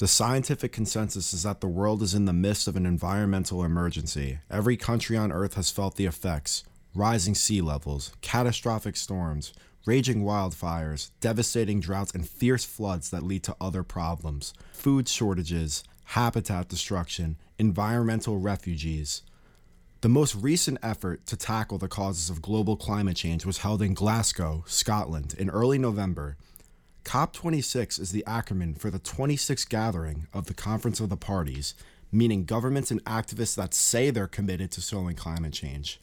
The scientific consensus is that the world is in the midst of an environmental emergency. Every country on Earth has felt the effects rising sea levels, catastrophic storms, raging wildfires, devastating droughts, and fierce floods that lead to other problems food shortages, habitat destruction, environmental refugees. The most recent effort to tackle the causes of global climate change was held in Glasgow, Scotland, in early November. COP26 is the acronym for the 26th gathering of the Conference of the Parties, meaning governments and activists that say they're committed to solving climate change.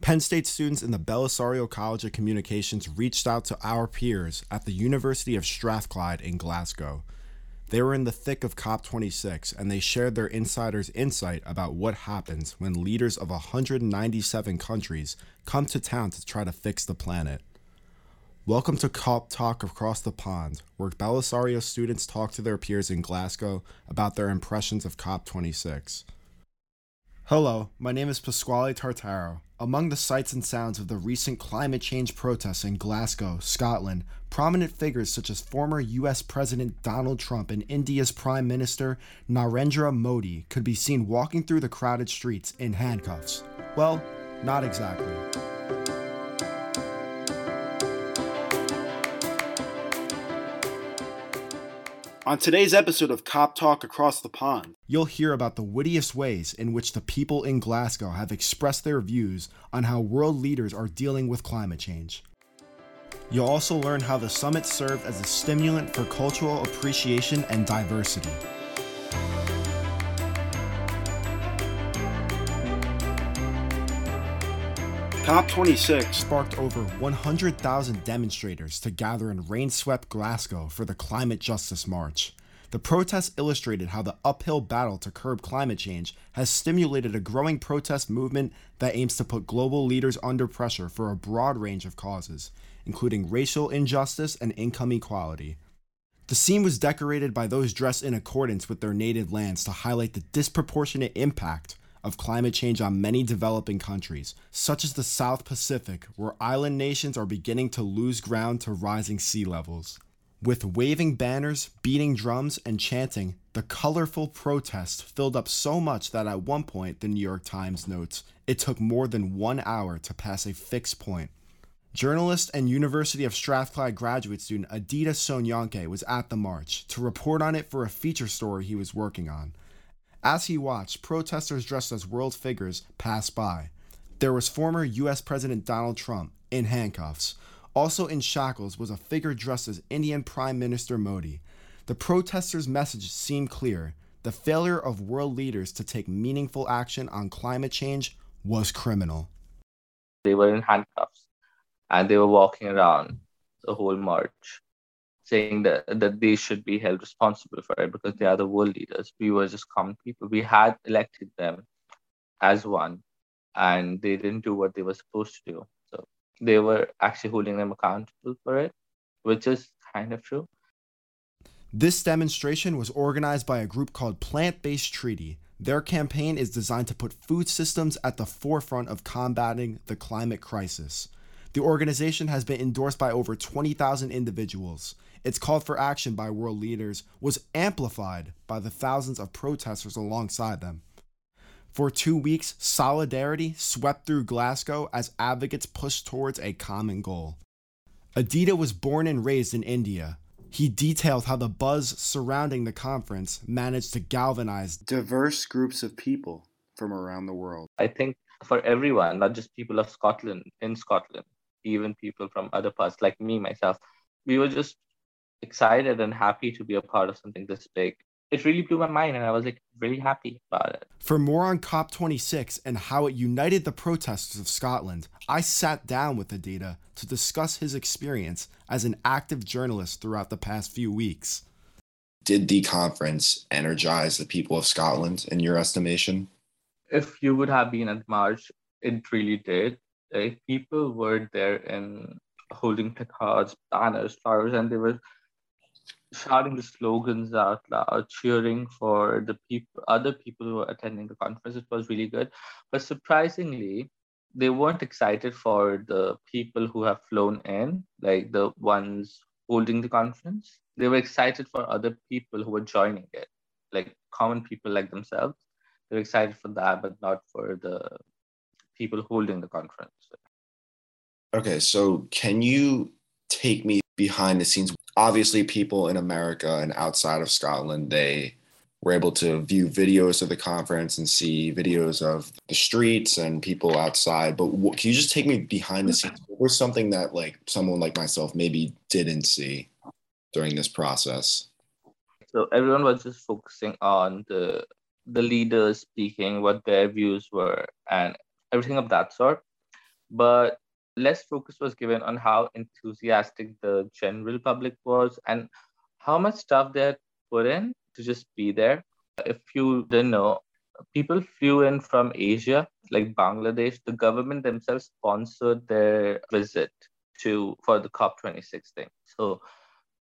Penn State students in the Bellisario College of Communications reached out to our peers at the University of Strathclyde in Glasgow. They were in the thick of COP26 and they shared their insider's insight about what happens when leaders of 197 countries come to town to try to fix the planet. Welcome to COP Talk Across the Pond, where Bellisario students talk to their peers in Glasgow about their impressions of COP26. Hello, my name is Pasquale Tartaro. Among the sights and sounds of the recent climate change protests in Glasgow, Scotland, prominent figures such as former US President Donald Trump and India's Prime Minister Narendra Modi could be seen walking through the crowded streets in handcuffs. Well, not exactly. On today's episode of Cop Talk Across the Pond, you'll hear about the wittiest ways in which the people in Glasgow have expressed their views on how world leaders are dealing with climate change. You'll also learn how the summit served as a stimulant for cultural appreciation and diversity. COP26 sparked over 100,000 demonstrators to gather in rain swept Glasgow for the Climate Justice March. The protests illustrated how the uphill battle to curb climate change has stimulated a growing protest movement that aims to put global leaders under pressure for a broad range of causes, including racial injustice and income equality. The scene was decorated by those dressed in accordance with their native lands to highlight the disproportionate impact of climate change on many developing countries, such as the South Pacific, where island nations are beginning to lose ground to rising sea levels. With waving banners, beating drums, and chanting, the colorful protest filled up so much that at one point, the New York Times notes, it took more than one hour to pass a fixed point. Journalist and University of Strathclyde graduate student Aditya Sonyanke was at the march to report on it for a feature story he was working on. As he watched, protesters dressed as world figures passed by. There was former US President Donald Trump in handcuffs. Also in shackles was a figure dressed as Indian Prime Minister Modi. The protesters' message seemed clear. The failure of world leaders to take meaningful action on climate change was criminal. They were in handcuffs and they were walking around the whole march saying that, that they should be held responsible for it because they are the world leaders. We were just common people. We had elected them as one, and they didn't do what they were supposed to do. So they were actually holding them accountable for it, which is kind of true. This demonstration was organized by a group called Plant Based Treaty. Their campaign is designed to put food systems at the forefront of combating the climate crisis. The organization has been endorsed by over 20,000 individuals. Its call for action by world leaders was amplified by the thousands of protesters alongside them. For two weeks, solidarity swept through Glasgow as advocates pushed towards a common goal. Aditya was born and raised in India. He detailed how the buzz surrounding the conference managed to galvanize diverse groups of people from around the world. I think for everyone, not just people of Scotland, in Scotland, even people from other parts like me myself we were just excited and happy to be a part of something this big. It really blew my mind and i was like really happy about it. For more on cop26 and how it united the protesters of scotland i sat down with Aditya to discuss his experience as an active journalist throughout the past few weeks. Did the conference energize the people of scotland in your estimation? If you would have been at march it really did. Like people were there and holding placards, banners, flowers, and they were shouting the slogans out loud, cheering for the people, other people who were attending the conference. It was really good, but surprisingly, they weren't excited for the people who have flown in, like the ones holding the conference. They were excited for other people who were joining it, like common people like themselves. They're excited for that, but not for the people holding the conference. Okay, so can you take me behind the scenes? Obviously, people in America and outside of Scotland, they were able to view videos of the conference and see videos of the streets and people outside. But what, can you just take me behind the mm-hmm. scenes? What was something that like someone like myself maybe didn't see during this process? So everyone was just focusing on the the leaders speaking, what their views were, and everything of that sort. But less focus was given on how enthusiastic the general public was and how much stuff they had put in to just be there. If you didn't know, people flew in from Asia, like Bangladesh. The government themselves sponsored their visit to for the COP26 thing. So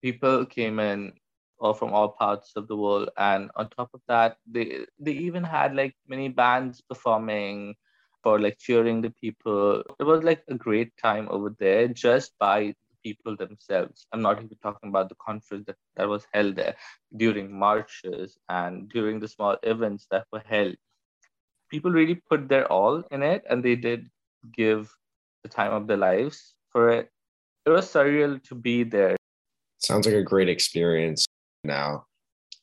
people came in all from all parts of the world, and on top of that, they they even had like many bands performing for like cheering the people. It was like a great time over there just by the people themselves. I'm not even talking about the conference that, that was held there during marches and during the small events that were held. People really put their all in it and they did give the time of their lives for it. It was surreal to be there. Sounds like a great experience now.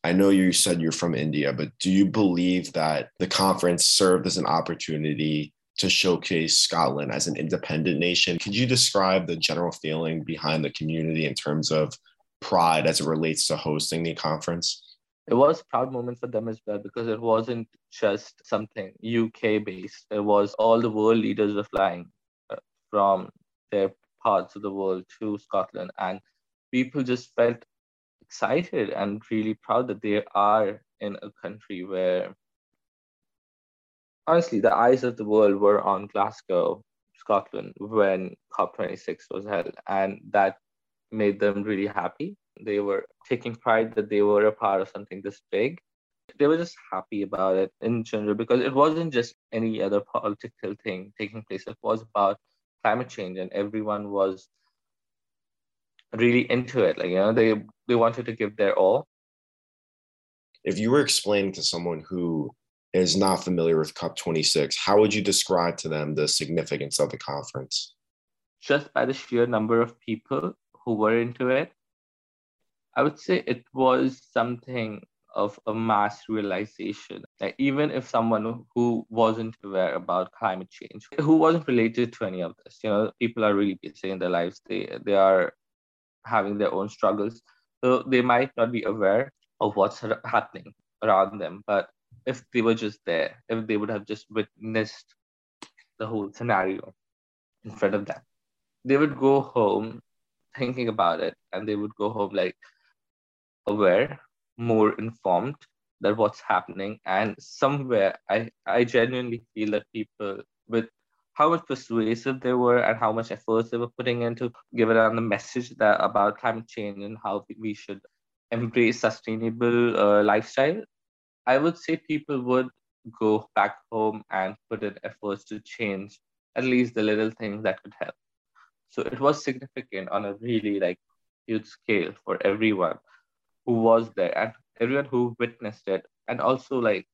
I know you said you're from India, but do you believe that the conference served as an opportunity to showcase Scotland as an independent nation. Could you describe the general feeling behind the community in terms of pride as it relates to hosting the conference? It was a proud moment for them as well because it wasn't just something UK based. It was all the world leaders were flying uh, from their parts of the world to Scotland, and people just felt excited and really proud that they are in a country where honestly, the eyes of the world were on Glasgow, Scotland, when COP26 was held, and that made them really happy. They were taking pride that they were a part of something this big. They were just happy about it in general because it wasn't just any other political thing taking place. It was about climate change, and everyone was really into it. Like you know, they they wanted to give their all. If you were explaining to someone who is not familiar with COP26, how would you describe to them the significance of the conference? Just by the sheer number of people who were into it, I would say it was something of a mass realization. Like even if someone who wasn't aware about climate change, who wasn't related to any of this, you know, people are really busy in their lives. They they are having their own struggles, so they might not be aware of what's happening around them. But if they were just there, if they would have just witnessed the whole scenario in front of them. They would go home thinking about it and they would go home like aware, more informed that what's happening. And somewhere I, I genuinely feel that people with how much persuasive they were and how much efforts they were putting into giving out the message that about climate change and how we should embrace sustainable uh, lifestyle I would say people would go back home and put in efforts to change at least the little things that could help. So it was significant on a really like huge scale for everyone who was there and everyone who witnessed it. And also like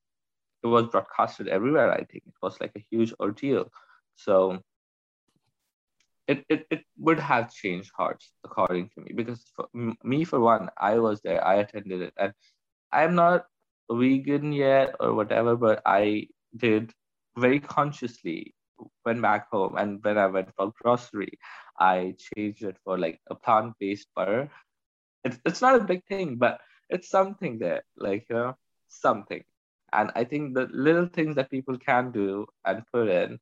it was broadcasted everywhere, I think. It was like a huge ordeal. So it, it, it would have changed hearts according to me because for me for one i was there i attended it and i'm not vegan yet or whatever, but I did very consciously went back home and when I went for grocery, I changed it for like a plant-based butter. It's it's not a big thing, but it's something there, like you know, something. And I think the little things that people can do and put in,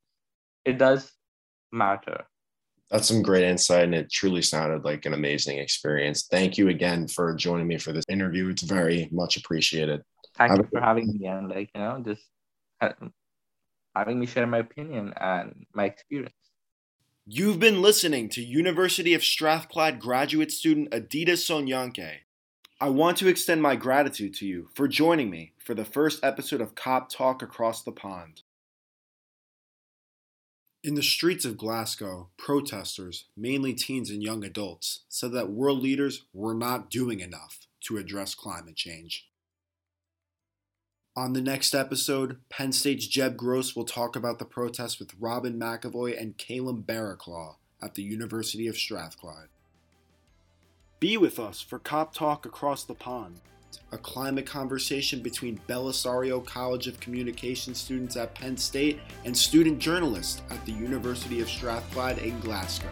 it does matter. That's some great insight, and it truly sounded like an amazing experience. Thank you again for joining me for this interview. It's very much appreciated. Thank you for having me and like you know just uh, having me share my opinion and my experience. You've been listening to University of Strathclyde graduate student Aditya Sonyanke. I want to extend my gratitude to you for joining me for the first episode of Cop Talk Across the Pond. In the streets of Glasgow, protesters, mainly teens and young adults, said that world leaders were not doing enough to address climate change. On the next episode, Penn State's Jeb Gross will talk about the protests with Robin McAvoy and Caleb Barraclough at the University of Strathclyde. Be with us for Cop Talk Across the Pond, a climate conversation between Bellisario College of Communication students at Penn State and student journalists at the University of Strathclyde in Glasgow.